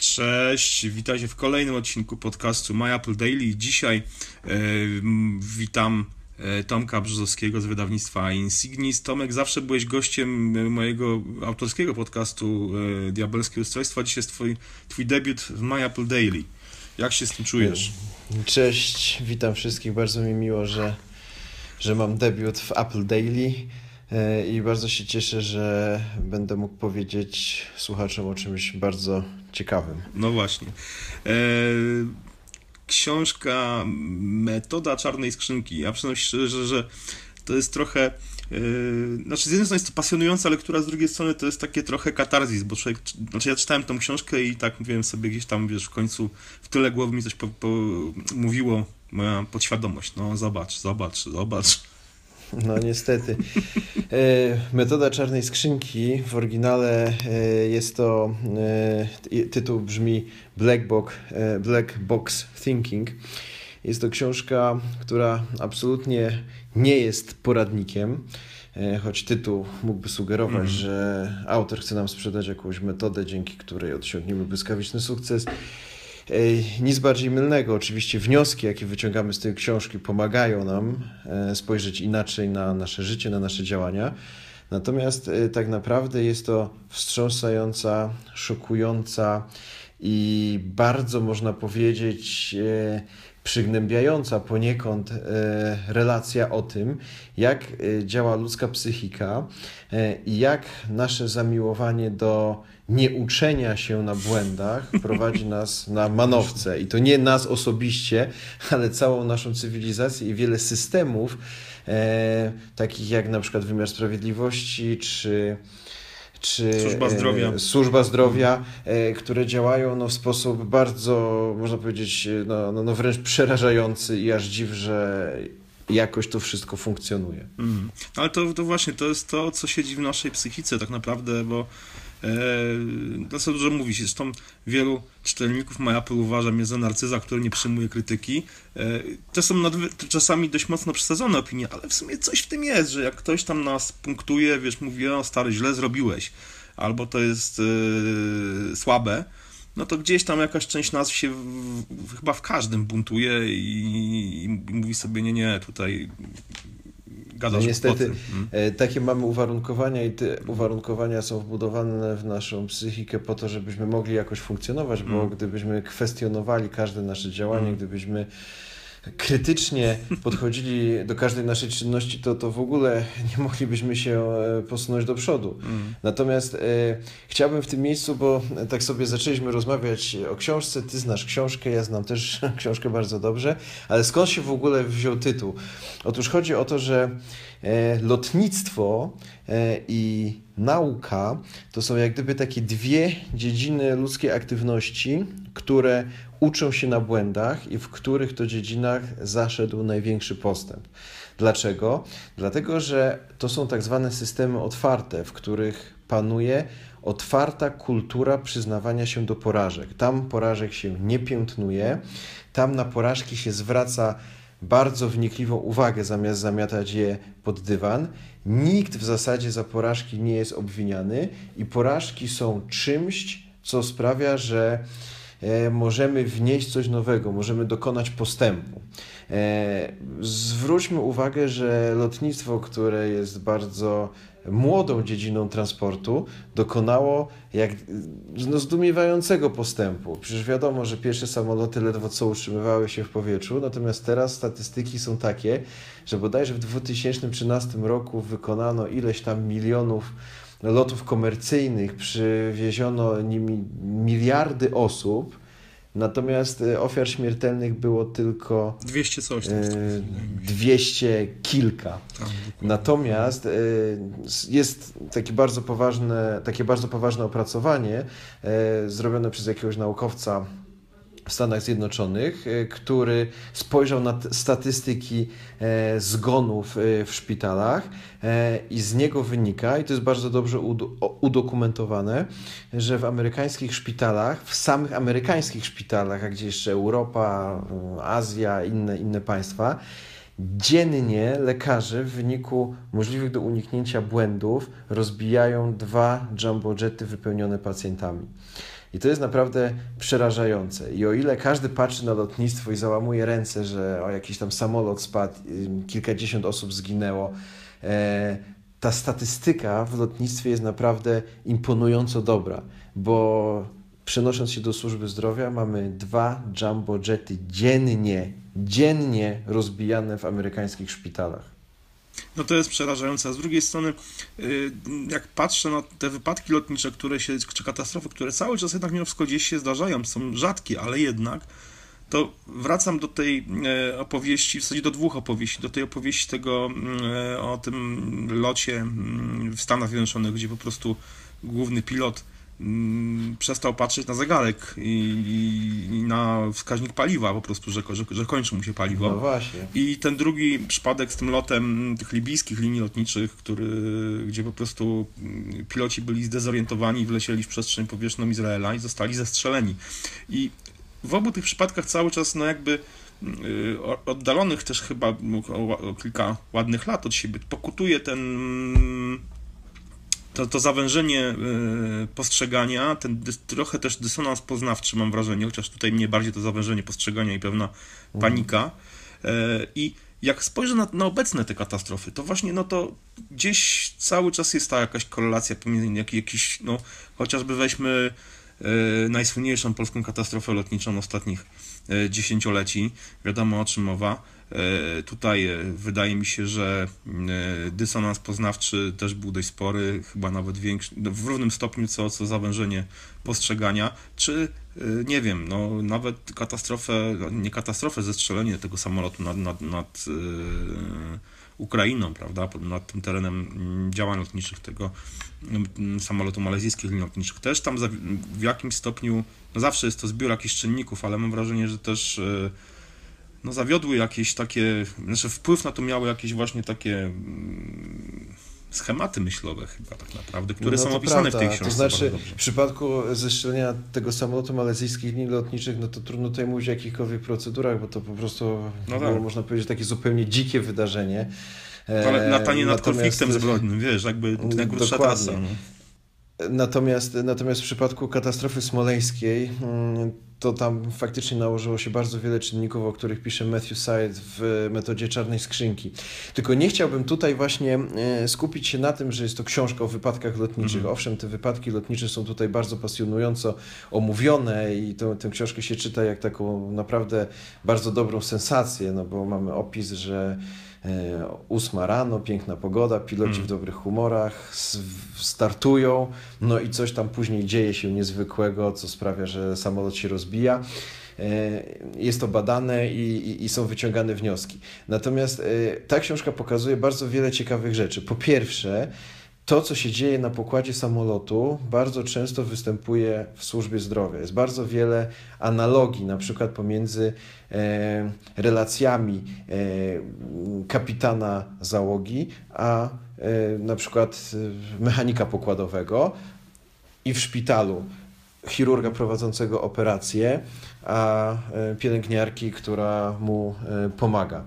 Cześć, witajcie w kolejnym odcinku podcastu My Apple Daily. Dzisiaj e, witam e, Tomka Brzozowskiego z wydawnictwa Insignis. Tomek, zawsze byłeś gościem mojego autorskiego podcastu e, Diabelskie Ustrojstwa. Dzisiaj jest twój, twój debiut w My Apple Daily. Jak się z tym czujesz? Cześć, witam wszystkich. Bardzo mi miło, że, że mam debiut w Apple Daily. E, I bardzo się cieszę, że będę mógł powiedzieć słuchaczom o czymś bardzo ciekawym. No właśnie. E, książka Metoda Czarnej Skrzynki. Ja przyznam szczerze, że to jest trochę. E, znaczy, z jednej strony jest to pasjonująca lektura, z drugiej strony to jest takie trochę katarzis, bo człowiek, znaczy ja czytałem tą książkę i tak mówiłem sobie gdzieś tam, wiesz, w końcu w tyle głowy mi coś po, po, mówiło moja podświadomość. No zobacz, zobacz, zobacz. No niestety. E, metoda czarnej skrzynki w oryginale e, jest to e, tytuł brzmi Black Box, Black Box Thinking. Jest to książka, która absolutnie nie jest poradnikiem, choć tytuł mógłby sugerować, mm. że autor chce nam sprzedać jakąś metodę, dzięki której osiągniemy błyskawiczny sukces. Nic bardziej mylnego. Oczywiście wnioski, jakie wyciągamy z tej książki, pomagają nam e, spojrzeć inaczej na nasze życie, na nasze działania. Natomiast e, tak naprawdę jest to wstrząsająca, szokująca i bardzo można powiedzieć e, przygnębiająca poniekąd relacja o tym, jak działa ludzka psychika i jak nasze zamiłowanie do nieuczenia się na błędach prowadzi nas na manowce. I to nie nas osobiście, ale całą naszą cywilizację i wiele systemów, e, takich jak na przykład wymiar sprawiedliwości czy czy służba zdrowia, e, służba zdrowia e, które działają no, w sposób bardzo, można powiedzieć, no, no, no wręcz przerażający i aż dziw, że jakoś to wszystko funkcjonuje. Mm. Ale to, to właśnie, to jest to, co siedzi w naszej psychice tak naprawdę, bo to co dużo mówić. Zresztą wielu czytelników MyApple uważa mnie za narcyza, który nie przyjmuje krytyki. E, to są czasami dość mocno przesadzone opinie, ale w sumie coś w tym jest, że jak ktoś tam nas punktuje, wiesz, mówi, o stary, źle zrobiłeś, albo to jest yy, słabe, no to gdzieś tam jakaś część nas się w, w, chyba w każdym buntuje i, i, mówi sobie, nie, nie, tutaj Gadasz no niestety hmm. takie mamy uwarunkowania i te uwarunkowania są wbudowane w naszą psychikę po to, żebyśmy mogli jakoś funkcjonować, bo hmm. gdybyśmy kwestionowali każde nasze działanie, hmm. gdybyśmy krytycznie podchodzili do każdej naszej czynności, to, to w ogóle nie moglibyśmy się e, posunąć do przodu. Mm. Natomiast e, chciałbym w tym miejscu, bo tak sobie zaczęliśmy rozmawiać o książce, ty znasz książkę, ja znam też książkę bardzo dobrze, ale skąd się w ogóle wziął tytuł? Otóż chodzi o to, że e, lotnictwo e, i nauka to są jak gdyby takie dwie dziedziny ludzkiej aktywności, które uczą się na błędach i w których to dziedzinach zaszedł największy postęp. Dlaczego? Dlatego, że to są tak zwane systemy otwarte, w których panuje otwarta kultura przyznawania się do porażek. Tam porażek się nie piętnuje, tam na porażki się zwraca bardzo wnikliwą uwagę, zamiast zamiatać je pod dywan. Nikt w zasadzie za porażki nie jest obwiniany i porażki są czymś, co sprawia, że możemy wnieść coś nowego, możemy dokonać postępu. E, zwróćmy uwagę, że lotnictwo, które jest bardzo młodą dziedziną transportu, dokonało jak no, zdumiewającego postępu. Przecież wiadomo, że pierwsze samoloty ledwo co utrzymywały się w powietrzu, natomiast teraz statystyki są takie, że bodajże w 2013 roku wykonano ileś tam milionów lotów komercyjnych przywieziono nimi miliardy osób, natomiast e, ofiar śmiertelnych było tylko 200 coś. Tam, 200 kilka. Natomiast e, jest takie bardzo poważne, takie bardzo poważne opracowanie e, zrobione przez jakiegoś naukowca w Stanach Zjednoczonych, e, który spojrzał na statystyki e, zgonów e, w szpitalach i z niego wynika, i to jest bardzo dobrze udokumentowane, że w amerykańskich szpitalach, w samych amerykańskich szpitalach, a gdzie jeszcze Europa, Azja, inne, inne państwa, dziennie lekarze w wyniku możliwych do uniknięcia błędów rozbijają dwa jumbo jety wypełnione pacjentami. I to jest naprawdę przerażające. I o ile każdy patrzy na lotnictwo i załamuje ręce, że o jakiś tam samolot spadł, kilkadziesiąt osób zginęło, e, ta statystyka w lotnictwie jest naprawdę imponująco dobra, bo przenosząc się do służby zdrowia, mamy dwa jumbo jety dziennie, dziennie rozbijane w amerykańskich szpitalach. No to jest przerażające. A z drugiej strony, y, jak patrzę na te wypadki lotnicze, które się, czy katastrofy, które cały czas jednak mimo wszystko gdzieś się zdarzają, są rzadkie, ale jednak, to wracam do tej e, opowieści, w zasadzie do dwóch opowieści. Do tej opowieści tego e, o tym locie w Stanach Zjednoczonych, gdzie po prostu główny pilot Mm, przestał patrzeć na zegarek i, i, na wskaźnik paliwa po prostu, że, że, że kończy mu się paliwo. No właśnie. I ten drugi przypadek z tym lotem tych libijskich linii lotniczych, który, gdzie po prostu mm, piloci byli zdezorientowani, wlecieli w przestrzeń powietrzną Izraela i zostali zestrzeleni. I w obu tych przypadkach cały czas no jakby y, oddalonych też chyba o kilka ładnych lat od siebie pokutuje ten to, to zawężenie e, postrzegania, ten dys, trochę też dysonans poznawczy mam wrażenie, chociaż tutaj mnie bardziej to zawężenie postrzegania i pewna mhm. panika. E, I jak spojrzę na, na, obecne te katastrofy, to właśnie no to gdzieś cały czas jest ta jakaś korelacja pomiędzy jak, jakiś, no chociażby weźmy e, najsłynniejszą polską katastrofę lotniczą ostatnich dziesięcioleci, wiadomo o czym mowa, tutaj e, wydaje mi się, że e, dysonans poznawczy też był dość spory, chyba nawet większy, no, w równym stopniu co, co zawężenie postrzegania, czy nie wiem, no nawet katastrofę, nie katastrofę, zestrzelenie tego samolotu nad, nad, nad Ukrainą, prawda, nad tym terenem mm, działań lotniczych tego mm, samolotu malezyjskich linii lotniczych. Też tam w jakimś stopniu, no zawsze jest to zbiór jakichś czynników, ale mam wrażenie, że też no, zawiodły jakieś takie, znaczy wpływ na to miały jakieś właśnie takie mm, schematy myślowe chyba tak naprawdę, które no są opisane prawda. w tej książce. To znaczy w przypadku zestrzelenia tego samolotu malezyjskich linii lotniczych, no to trudno tutaj mówić o jakichkolwiek procedurach, bo to po prostu no było, tak. można powiedzieć takie zupełnie dzikie wydarzenie. Ale latanie nad konfliktem zbrojnym, wiesz, jakby najkrótsza trasa. No. Natomiast, natomiast w przypadku katastrofy smoleńskiej mm, to tam faktycznie nałożyło się bardzo wiele czynników, o których pisze Matthew Syed w metodzie czarnej skrzynki. Tylko nie chciałbym tutaj właśnie e, skupić się na tym, że jest to książka o wypadkach lotniczych. Mhm. Owszem, te wypadki lotnicze są tutaj bardzo pasjonująco omówione i to, tę książkę się czyta jak taką naprawdę bardzo dobrą sensację, no bo mamy opis, że ósma rano, piękna pogoda, piloci mm. w dobrych humorach startują, no i coś tam później dzieje się niezwykłego, co sprawia, że samolot się rozbija. E, jest to badane i, i, i, są wyciągane wnioski. Natomiast e, ta książka pokazuje bardzo wiele ciekawych rzeczy. Po pierwsze, to, co się dzieje na pokładzie samolotu, bardzo często występuje w służbie zdrowia. Jest bardzo wiele analogii, na przykład pomiędzy e, relacjami e, kapitana załogi, a e, na przykład e, mechanika pokładowego i w szpitalu chirurga prowadzącego operację, a e, pielęgniarki, która mu e, pomaga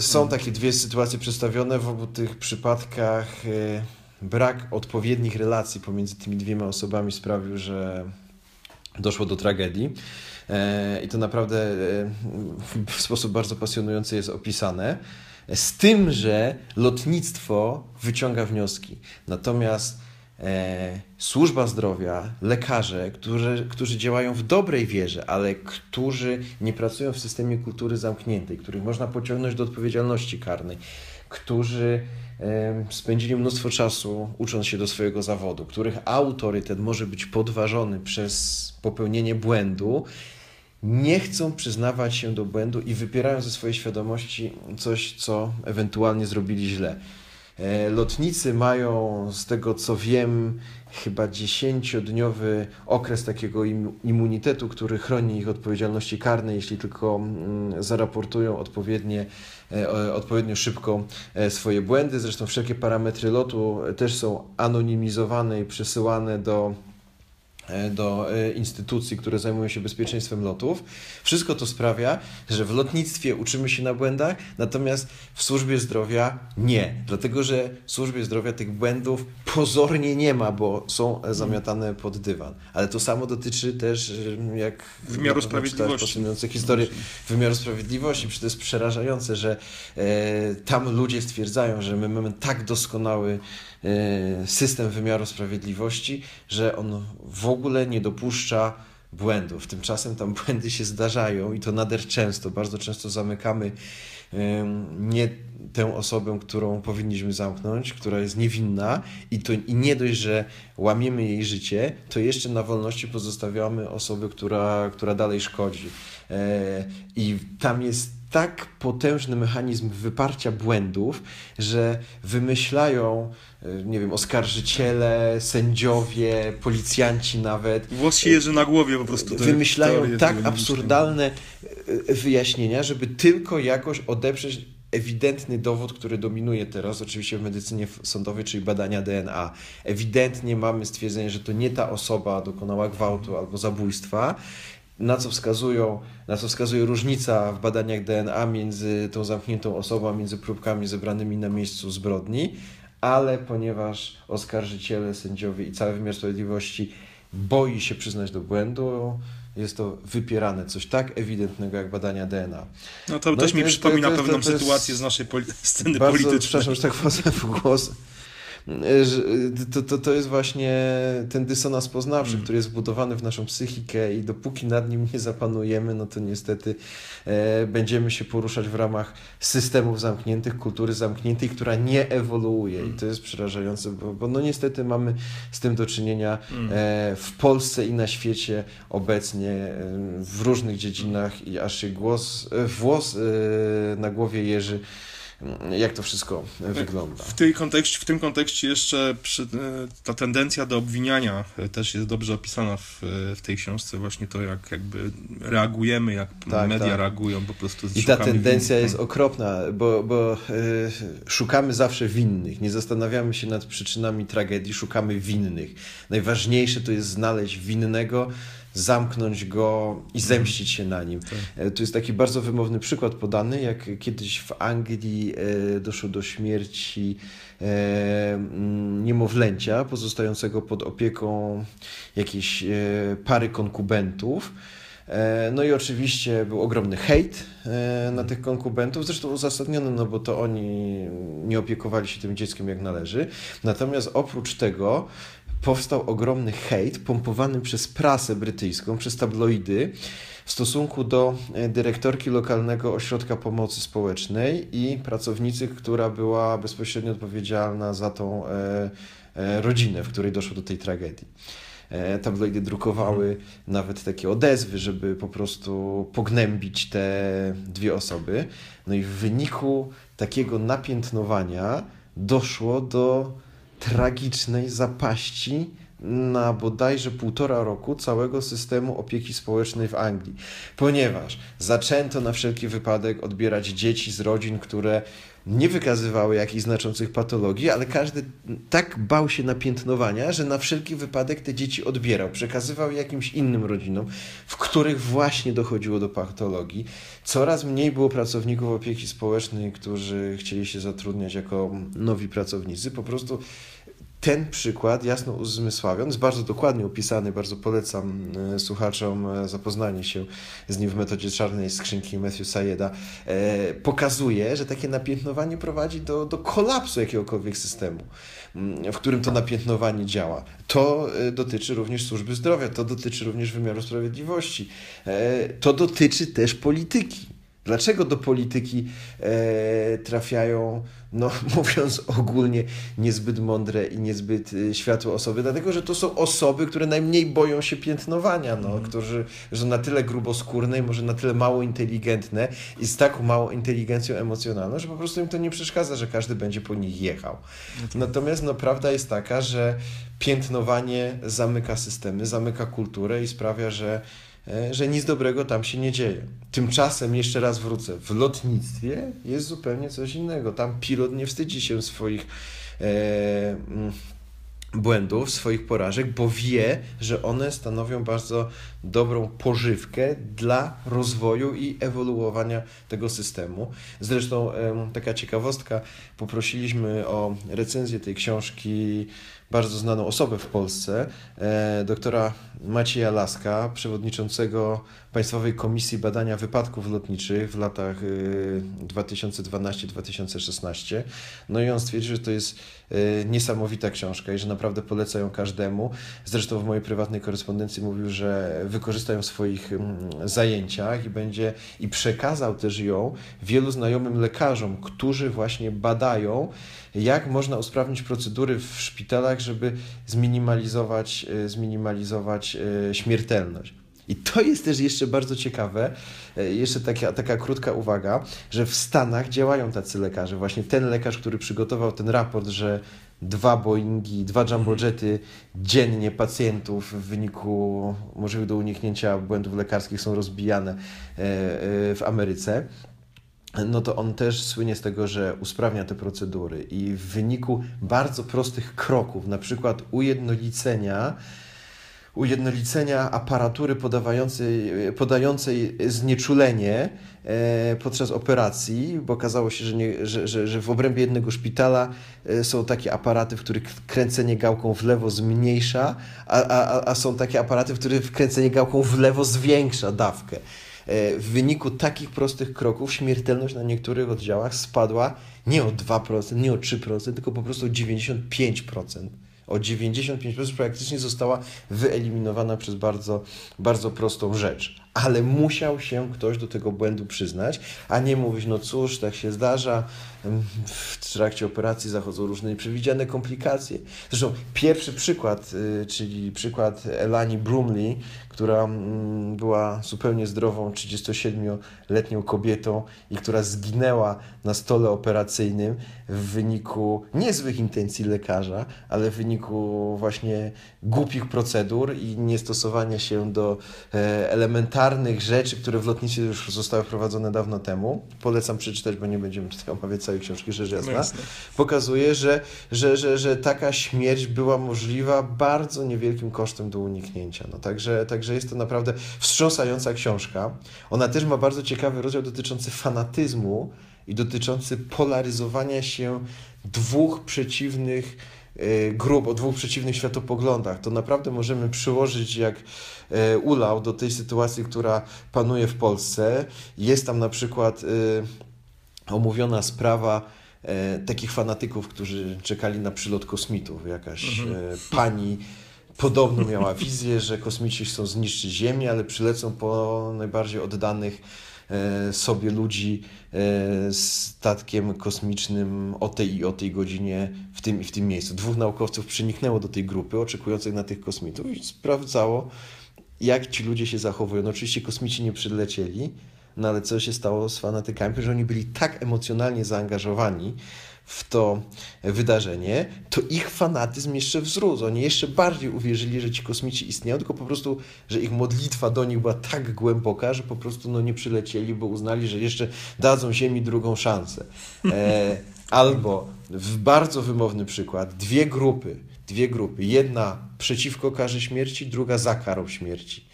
są takie dwie sytuacje przedstawione. W obu tych przypadkach e, brak odpowiednich relacji pomiędzy tymi dwiema osobami sprawił, że doszło do tragedii. E, I to naprawdę e, w sposób bardzo pasjonujący jest opisane. Z tym, że lotnictwo wyciąga wnioski. Natomiast e, służba zdrowia, lekarze, którzy, którzy działają w dobrej wierze, ale którzy nie pracują w systemie kultury zamkniętej, których można pociągnąć do odpowiedzialności karnej, którzy spędzili mnóstwo czasu ucząc się do swojego zawodu, których autorytet może być podważony przez popełnienie błędu, nie chcą przyznawać się do błędu i wypierają ze swojej świadomości coś, co ewentualnie zrobili źle. E, lotnicy mają, z tego co wiem, chyba dziesięciodniowy okres takiego immunitetu, który chroni ich odpowiedzialności karnej, jeśli tylko mm, zaraportują odpowiednie, e, odpowiednio szybko e, swoje błędy. Zresztą wszelkie parametry lotu też są anonimizowane i przesyłane do do e, instytucji, które zajmują się bezpieczeństwem lotów. Wszystko to sprawia, że w lotnictwie uczymy się na błędach, natomiast w służbie zdrowia nie. Dlatego, że w służbie zdrowia tych błędów pozornie nie ma, bo są zamiatane pod dywan. Ale to samo dotyczy też, e, jak wymiaru sprawiedliwości. Historie wymiaru sprawiedliwości. Przecież to jest przerażające, że e, tam ludzie stwierdzają, że my mamy tak doskonały E, system wymiaru sprawiedliwości, że on w ogóle nie dopuszcza błędów. Tymczasem tam błędy się zdarzają i to nader często. Bardzo często zamykamy nie tę osobę, którą powinniśmy zamknąć, która jest niewinna i, to, i nie dość, że łamiemy jej życie, to jeszcze na wolności pozostawiamy osobę, która, która dalej szkodzi. E, I tam jest tak potężny mechanizm wyparcia błędów, że wymyślają, e, nie wiem, oskarżyciele, sędziowie, policjanci nawet. Włos się jeży na głowie po prostu. Wymyślają tak absurdalne e, wyjaśnienia, żeby tylko jakoś odeprzeć ewidentny dowód, który dominuje teraz, oczywiście w medycynie sądowej, czyli badania DNA. Ewidentnie mamy stwierdzenie, że to nie ta osoba dokonała gwałtu albo zabójstwa na co wskazują, na co wskazuje różnica w badaniach DNA między tą zamkniętą osobą, a między próbkami zebranymi na miejscu zbrodni, ale ponieważ oskarżyciele, sędziowie i cały wymiar sprawiedliwości boi się przyznać do błędu, jest to wypierane, coś tak ewidentnego jak badania DNA. No to no też mi przypomina pewną sytuację z naszej poli sceny bardzo, politycznej. Przepraszam, że tak wchodzę w głos to, to, to jest właśnie ten dysonans poznawczy, mm. który jest wbudowany w naszą psychikę i dopóki nad nim nie zapanujemy, no to niestety e, będziemy się poruszać w ramach systemów zamkniętych, kultury zamkniętej, która nie ewoluuje mm. i to jest przerażające, bo, bo no niestety mamy z tym do czynienia mm. e, w Polsce i na świecie obecnie e, w różnych dziedzinach i aż się głos, e, włos e, na głowie jeży jak to wszystko wygląda. W, tej kontekście, w tym kontekście jeszcze przy, e, ta tendencja do obwiniania e, też jest dobrze opisana w, e, w tej książce, właśnie to jak jakby reagujemy, jak tak, media tak. reagują, po prostu I ta tendencja jest okropna, bo, bo szukamy zawsze winnych, nie zastanawiamy się nad przyczynami tragedii, szukamy winnych. Najważniejsze to jest znaleźć winnego, zamknąć go i mhm. zemścić się na nim. Tak. E, tu jest taki bardzo wymowny przykład podany, jak kiedyś w Anglii e, doszło do śmierci e, mm, niemowlęcia pozostającego pod opieką jakiejś pary konkubentów. No i oczywiście był ogromny hejt na mhm. tych konkubentów, zresztą uzasadniony, no bo to oni nie opiekowali się tym dzieckiem jak należy. Natomiast oprócz tego powstał ogromny hejt pompowany przez prasę brytyjską, przez tabloidy w stosunku do e, dyrektorki lokalnego ośrodka pomocy społecznej i pracownicy, która była bezpośrednio odpowiedzialna za tą e, e, rodzinę, w której doszło do tej tragedii. Tabloidy drukowały nawet takie odezwy, żeby po prostu pognębić te dwie osoby. No i w wyniku takiego napiętnowania doszło do tragicznej zapaści na bodajże półtora roku całego systemu opieki społecznej w Anglii, ponieważ zaczęto na wszelki wypadek odbierać dzieci z rodzin, które nie wykazywały jakichś znaczących patologii, ale każdy tak bał się napiętnowania, że na wszelki wypadek te dzieci odbierał, przekazywał jakimś innym rodzinom, w których właśnie dochodziło do patologii. Coraz mniej było pracowników opieki społecznej, którzy chcieli się zatrudniać jako nowi pracownicy. Po prostu ten przykład jasno uzmysławiony, jest bardzo dokładnie opisany, bardzo polecam e, słuchaczom e, zapoznanie się z nim w metodzie czarnej skrzynki Matthew Sayeda, e, pokazuje, że takie napiętnowanie prowadzi do, do kolapsu jakiegokolwiek systemu, mm, w którym to napiętnowanie działa. To dotyczy również służby zdrowia, to dotyczy również wymiaru sprawiedliwości, to dotyczy też polityki. Dlaczego do polityki trafiają, no mówiąc ogólnie, niezbyt mądre i niezbyt e, światłe osoby? Dlatego, że to są osoby, które najmniej boją się piętnowania, no, mm. którzy są na tyle gruboskórne i może na tyle mało inteligentne i z taką małą inteligencją emocjonalną, że po prostu im to nie przeszkadza, że każdy będzie po nich jechał. No tak. Natomiast no, prawda jest taka, że piętnowanie zamyka systemy, zamyka kulturę i sprawia, że że nic dobrego tam się nie dzieje. Tymczasem, jeszcze raz wrócę, w lotnictwie jest zupełnie coś innego. Tam pilot nie wstydzi się swoich e, mm, błędów, swoich porażek, bo wie, że one stanowią bardzo dobrą pożywkę dla rozwoju i ewoluowania tego systemu. Zresztą taka ciekawostka, poprosiliśmy o recenzję tej książki bardzo znaną osobę w Polsce, e, doktora Macieja Laska, przewodniczącego Państwowej Komisji Badania Wypadków Lotniczych w latach 2012-2016. E, no i on stwierdził, że to jest e, niesamowita książka i że naprawdę poleca ją każdemu. Zresztą w mojej prywatnej korespondencji mówił, że wykorzysta ją w swoich mm, zajęciach i będzie i przekazał też ją wielu znajomym lekarzom, którzy właśnie badają jak można usprawnić procedury w szpitalach, żeby zminimalizować, e, zminimalizować śmiertelność. I to jest też jeszcze bardzo ciekawe, e, jeszcze taka, taka krótka uwaga, że w Stanach działają tacy lekarze. Właśnie ten lekarz, który przygotował ten raport, że dwa Boeingi, dwa jumbojety dziennie pacjentów w wyniku możliwych do uniknięcia błędów lekarskich są rozbijane w Ameryce no to on też słynie z tego, że usprawnia te procedury i w wyniku bardzo prostych kroków, na przykład ujednolicenia, ujednolicenia aparatury podawającej, podającej znieczulenie e, podczas operacji, bo okazało się, że, nie, że, że, że w obrębie jednego szpitala e, są takie aparaty, w których kręcenie gałką w lewo zmniejsza, a, a, a są takie aparaty, w których kręcenie gałką w lewo zwiększa dawkę. E, w wyniku takich prostych kroków śmiertelność na niektórych oddziałach spadła nie o 2%, nie o 3%, tylko po prostu o 95% o 95% praktycznie została wyeliminowana przez bardzo, bardzo prostą rzecz. Ale musiał się ktoś do tego błędu przyznać, a nie mówić, no cóż, tak się zdarza, w trakcie operacji zachodzą różne nieprzewidziane komplikacje. Zresztą pierwszy przykład, y, czyli przykład Elani Brumley, która mm, była zupełnie zdrową 37-letnią kobietą i która zginęła na stole operacyjnym w wyniku niezłych intencji lekarza, ale w wyniku właśnie głupich procedur i niestosowania się do e, elementarnych rzeczy, które w lotnictwie już zostały wprowadzone dawno temu. Polecam przeczytać, bo nie będziemy tutaj omawiać całej książki, rzecz jasna. No. Pokazuje, że, że, że, że taka śmierć była możliwa bardzo niewielkim kosztem do uniknięcia. No, także, także jest to naprawdę wstrząsająca książka. Ona też ma bardzo ciekawy rozdział dotyczący fanatyzmu i dotyczący polaryzowania się dwóch przeciwnych grup, o dwóch przeciwnych światopoglądach. To naprawdę możemy przyłożyć jak e, ulał do tej sytuacji, która panuje w Polsce. Jest tam na przykład e, omówiona sprawa takich fanatyków, którzy czekali na przylot kosmitów. Jakaś mhm. pani podobno miała wizję, że kosmici chcą zniszczyć Ziemię, ale przylecą po najbardziej oddanych sobie ludzi e, statkiem kosmicznym o tej i o tej godzinie w tym i w tym miejscu. Dwóch naukowców przyniknęło do tej grupy oczekujących na tych kosmitów i sprawdzało, jak ci ludzie się zachowują. No oczywiście kosmici nie przylecieli, no ale co się stało z fanatykami, że oni byli tak emocjonalnie zaangażowani, w to wydarzenie, to ich fanatyzm jeszcze wzrósł. Oni jeszcze bardziej uwierzyli, że ci kosmici istnieją, tylko po prostu, że ich modlitwa do nich była tak głęboka, że po prostu no, nie przylecieli, bo uznali, że jeszcze dadzą Ziemi drugą szansę. E, albo w bardzo wymowny przykład, dwie grupy, dwie grupy. Jedna przeciwko karze śmierci, druga za karą śmierci.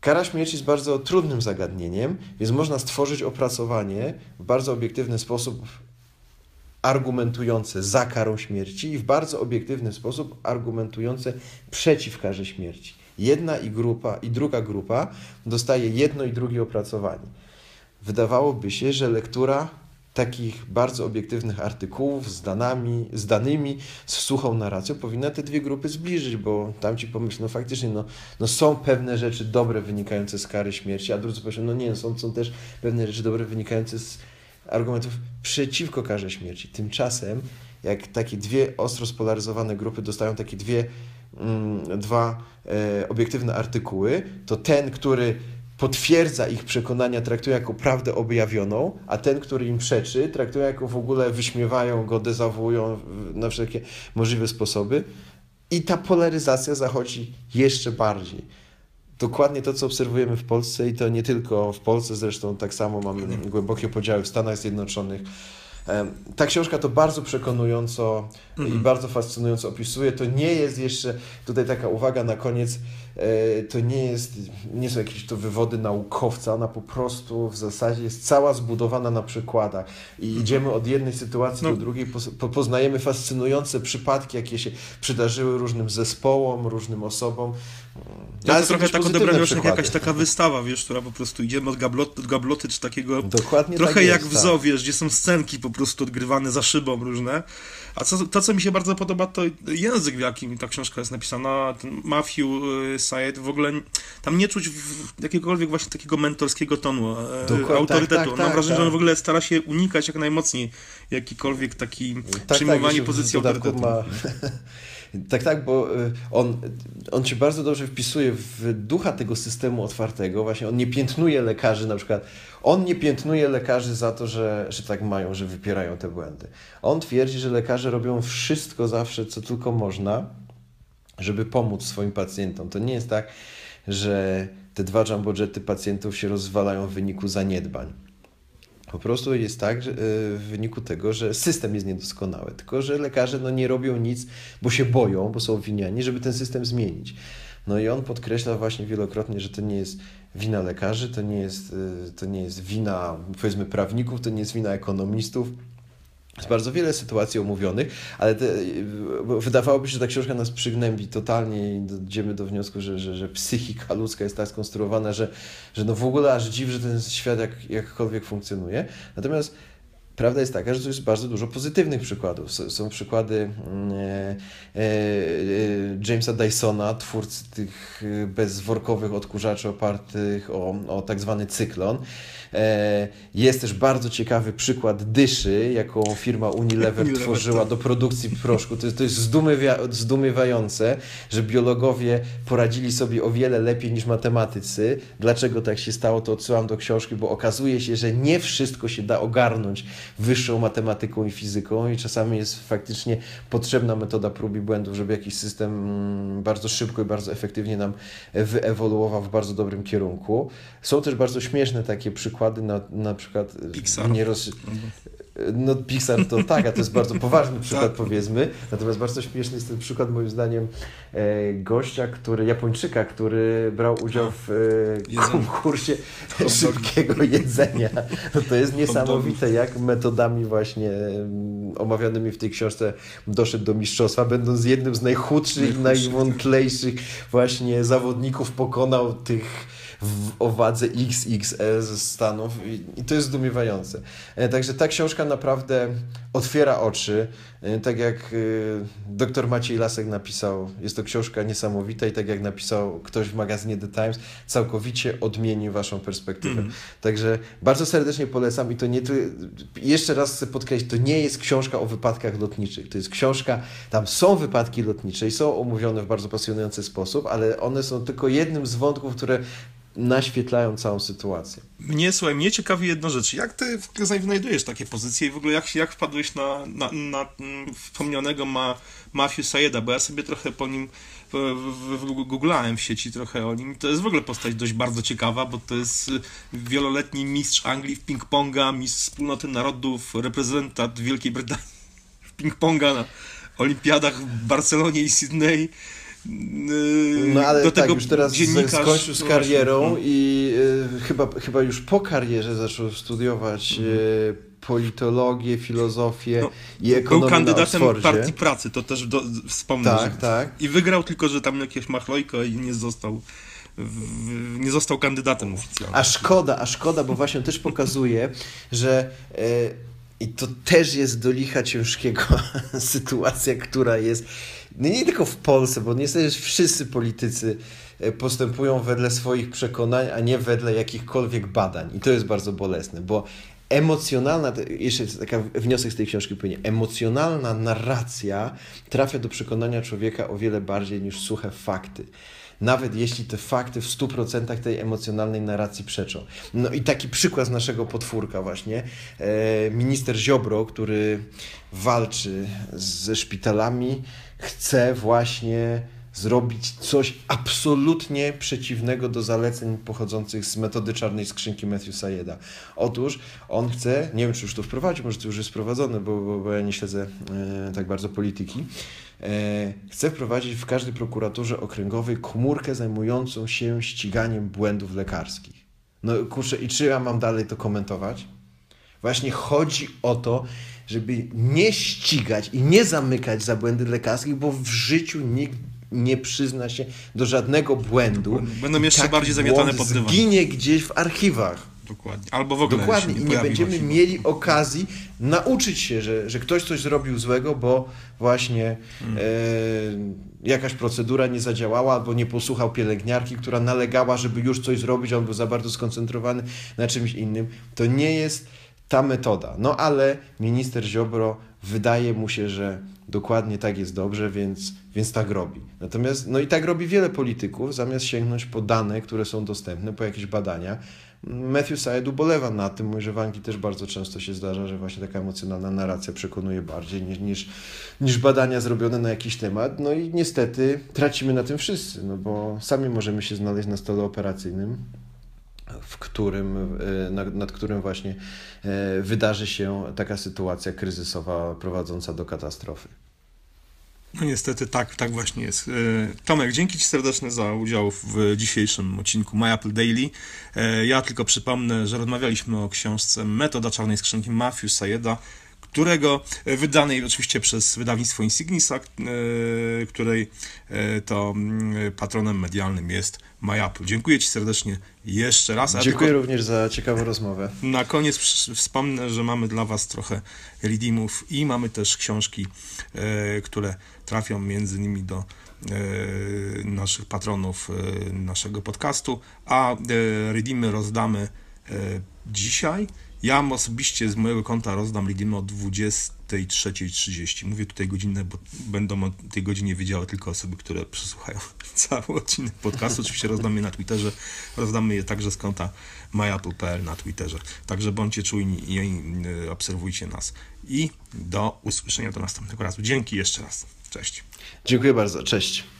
Kara śmierci jest bardzo trudnym zagadnieniem, więc można stworzyć opracowanie w bardzo obiektywny sposób argumentujące za karą śmierci i w bardzo obiektywny sposób argumentujące przeciw karze śmierci. Jedna i grupa i druga grupa dostaje jedno i drugie opracowanie. Wydawałoby się, że lektura takich bardzo obiektywnych artykułów z, danami, z danymi, z suchą narracją powinna te dwie grupy zbliżyć, bo tam ci pomyślą, no faktycznie no, no są pewne rzeczy dobre wynikające z kary śmierci, a drudzy powiedzą, no nie, są, są też pewne rzeczy dobre wynikające z argumentów przeciwko karze śmierci. Tymczasem, jak takie dwie ostro spolaryzowane grupy dostają takie dwie, mm, dwa e, obiektywne artykuły, to ten, który potwierdza ich przekonania, traktuje jako prawdę objawioną, a ten, który im przeczy, traktuje jako w ogóle wyśmiewają go, dezawują na wszelkie możliwe sposoby. I ta polaryzacja zachodzi jeszcze bardziej dokładnie to, co obserwujemy w Polsce i to nie tylko w Polsce, zresztą tak samo mamy głębokie podziały w Stanach Zjednoczonych, Ta książka to bardzo przekonująco mhm. i bardzo fascynująco opisuje. To nie jest jeszcze, tutaj taka uwaga na koniec, e, to nie jest, nie są jakieś to wywody naukowca, ona po prostu w zasadzie jest cała zbudowana na przykładach i mhm. idziemy od jednej sytuacji no. do drugiej, po, poznajemy fascynujące przypadki, jakie się przydarzyły różnym zespołom, różnym osobom. To jest trochę tak odebrane jak jakaś taka wystawa, wiesz, która po prostu idziemy od gabloty, od gabloty czy takiego. Dokładnie trochę tak jak jest, w Zoo, tak. wiesz, gdzie są scenki po prostu odgrywane za szybą różne. A co, to, co mi się bardzo podoba, to język, w jakim ta książka jest napisana. Ten Matthew y, Syed w ogóle tam nie czuć jakiegokolwiek właśnie takiego mentorskiego tonu, e, Dokładnie, autorytetu. Tak, tak, Mam wrażenie, tak. że on w ogóle stara się unikać jak najmocniej jakikolwiek taki tak, tak przyjmowanie pozycji autorytetu. Ma... Tak, tak, bo y, on, on się bardzo dobrze wpisuje w ducha tego systemu otwartego. Właśnie on nie piętnuje lekarzy, na przykład on nie piętnuje lekarzy za to, że, że tak mają, że wypierają te błędy. On twierdzi, że lekarze robią wszystko zawsze, co tylko można, żeby pomóc swoim pacjentom. To nie jest tak, że te dwa jumbojety pacjentów się rozwalają w wyniku zaniedbań po prostu jest tak że, e, w wyniku tego, że system jest niedoskonały, tylko że lekarze no, nie robią nic, bo się boją, bo są obwiniani, żeby ten system zmienić. No i on podkreśla właśnie wielokrotnie, że to nie jest wina lekarzy, to nie jest, e, to nie jest wina powiedzmy prawników, to nie jest wina ekonomistów, jest bardzo wiele sytuacji omówionych, ale te, wydawałoby się, że ta książka nas przygnębi totalnie i dojdziemy do wniosku, że, że, że psychika ludzka jest tak skonstruowana, że, że no w ogóle aż dziw, że ten świat jak, jakkolwiek funkcjonuje. Natomiast Prawda jest taka, że tu jest bardzo dużo pozytywnych przykładów. Są przykłady mm, e, e, e, Jamesa Dysona, twórcy tych bezworkowych odkurzaczy opartych o, o tak zwany cyklon. Jest też bardzo ciekawy przykład dyszy, jaką firma Unilever tworzyła do produkcji proszku. To jest, to jest zdumiewające, że biologowie poradzili sobie o wiele lepiej niż matematycy. Dlaczego tak się stało, to odsyłam do książki, bo okazuje się, że nie wszystko się da ogarnąć wyższą matematyką i fizyką i czasami jest faktycznie potrzebna metoda prób i błędów, żeby jakiś system mm, bardzo szybko i bardzo efektywnie nam wyewoluował w bardzo dobrym kierunku. Są też bardzo śmieszne takie przykłady, na, na przykład Pixar. Nie roz... No Pixar to tak, a to jest bardzo poważny przykład tak. powiedzmy. Natomiast bardzo śmieszny jest ten przykład moim zdaniem e, gościa, który, Japończyka, który brał udział w e, konkursie szybkiego jedzenia. No to jest niesamowite, jak metodami właśnie mm, omawianymi w tej książce doszedł do mistrzostwa, będąc jednym z najchudszych, najwątlejszych właśnie zawodników, pokonał tych w, o wadze XXL ze Stanów i, i to jest zdumiewające. E, także ta książka naprawdę otwiera oczy. E, tak jak e, dr Maciej Lasek napisał, jest to książka niesamowita i tak jak napisał ktoś w magazynie The Times, całkowicie odmieni waszą perspektywę. Mm. Także bardzo serdecznie polecam i to nie jeszcze raz chcę podkreślić, to nie jest książka o wypadkach lotniczych. To jest książka, tam są wypadki lotnicze i są omówione w bardzo pasjonujący sposób, ale one są tylko jednym z wątków, które naświetlają całą sytuację. Mnie, słuchaj, mnie ciekawi jedna rzecz. Jak ty znajdujesz takie pozycje i w ogóle jak, jak wpadłeś na, na, na wspomnianego ma, Matthew Sayeda, bo ja sobie trochę po nim googlałem w sieci trochę o nim. To jest w ogóle postać dość bardzo ciekawa, bo to jest wieloletni mistrz Anglii w ping-ponga, mistrz wspólnoty narodów, reprezentant Wielkiej Brytanii w ping-ponga na olimpiadach w Barcelonie i Sydney Yy, no ale do tak, tego już teraz skończył z karierą no. i y, chyba, chyba już po karierze zaczął studiować y, politologię, filozofię no, i ekonomię Był kandydatem partii pracy, to też do, wspomnę. Tak, że, tak. I wygrał tylko, że tam jakieś machlojko i nie został w, nie został kandydatem oficjalnym. A szkoda, a szkoda, bo właśnie też pokazuje, że y, i to też jest do licha ciężkiego sytuacja, która jest no nie tylko w Polsce, bo niestety wszyscy politycy e, postępują wedle swoich przekonań, a nie wedle jakichkolwiek badań. I to jest bardzo bolesne, bo emocjonalna, jeszcze taki wniosek z tej książki płynie, emocjonalna narracja trafia do przekonania człowieka o wiele bardziej niż suche fakty. Nawet jeśli te fakty w 100% tej emocjonalnej narracji przeczą. No i taki przykład z naszego potwórka właśnie. E, minister Ziobro, który walczy ze szpitalami, chce właśnie zrobić coś absolutnie przeciwnego do zaleceń pochodzących z metody czarnej skrzynki Matthew Sayeda. Otóż on chce, nie wiem czy już to wprowadził, może to już jest wprowadzone, bo, bo, bo ja nie śledzę e, tak bardzo polityki, e, chce wprowadzić w każdej prokuraturze okręgowej komórkę zajmującą się ściganiem błędów lekarskich. No kurczę, i czy ja mam dalej to komentować? Właśnie chodzi o to, żeby nie ścigać i nie zamykać za błędy lekarskich, bo w życiu nikt nie przyzna się do żadnego błędu. Będą jeszcze bardziej zamiatane pod dywan. Zginie gdzieś w archiwach. Dokładnie. Albo w ogóle Dokładnie. Nie I nie będziemy mieli okazji nauczyć się, że, że ktoś coś zrobił złego, bo właśnie hmm. e, jakaś procedura nie zadziałała, albo nie posłuchał pielęgniarki, która nalegała, żeby już coś zrobić, on był za bardzo skoncentrowany na czymś innym. To nie jest ta metoda. No ale minister Ziobro wydaje mu się, że dokładnie tak jest dobrze, więc, więc tak robi. Natomiast, no i tak robi wiele polityków, zamiast sięgnąć po dane, które są dostępne, po jakieś badania. Matthew Syed ubolewa na tym, że w Anglii też bardzo często się zdarza, że właśnie taka emocjonalna narracja przekonuje bardziej niż, niż, niż badania zrobione na jakiś temat. No i niestety tracimy na tym wszyscy, no bo sami możemy się znaleźć na stole operacyjnym, w którym, e, nad, nad którym właśnie e, wydarzy się taka sytuacja kryzysowa prowadząca do katastrofy. No niestety tak, tak właśnie jest. E, Tomek, dzięki Ci serdecznie za udział w dzisiejszym odcinku My Apple Daily. Ja tylko przypomnę, że rozmawialiśmy o książce Metoda Czarnej Skrzynki Matthew Sayeda, którego e, wydanej oczywiście przez wydawnictwo Insignisa, e, której e, to mm, patronem medialnym jest MyApple. Dziękuję Ci serdecznie jeszcze raz. Dziękuję również za ciekawą rozmowę. Na koniec wspomnę, że mamy dla Was trochę redeemów i mamy też książki, które trafią między innymi do naszych patronów naszego podcastu, a redeemy rozdamy dzisiaj ja osobiście z mojego konta rozdam redeemy o 23.30. Mówię tutaj godzinę, bo będą o tej godzinie wiedziały tylko osoby, które przesłuchają cały odcinek podcastu. Oczywiście rozdamy je na Twitterze. Rozdamy je także z konta myapple.pl na Twitterze. Także bądźcie czujni i e, obserwujcie nas. I do usłyszenia do następnego razu. Dzięki jeszcze raz. Cześć. Dziękuję bardzo. Cześć.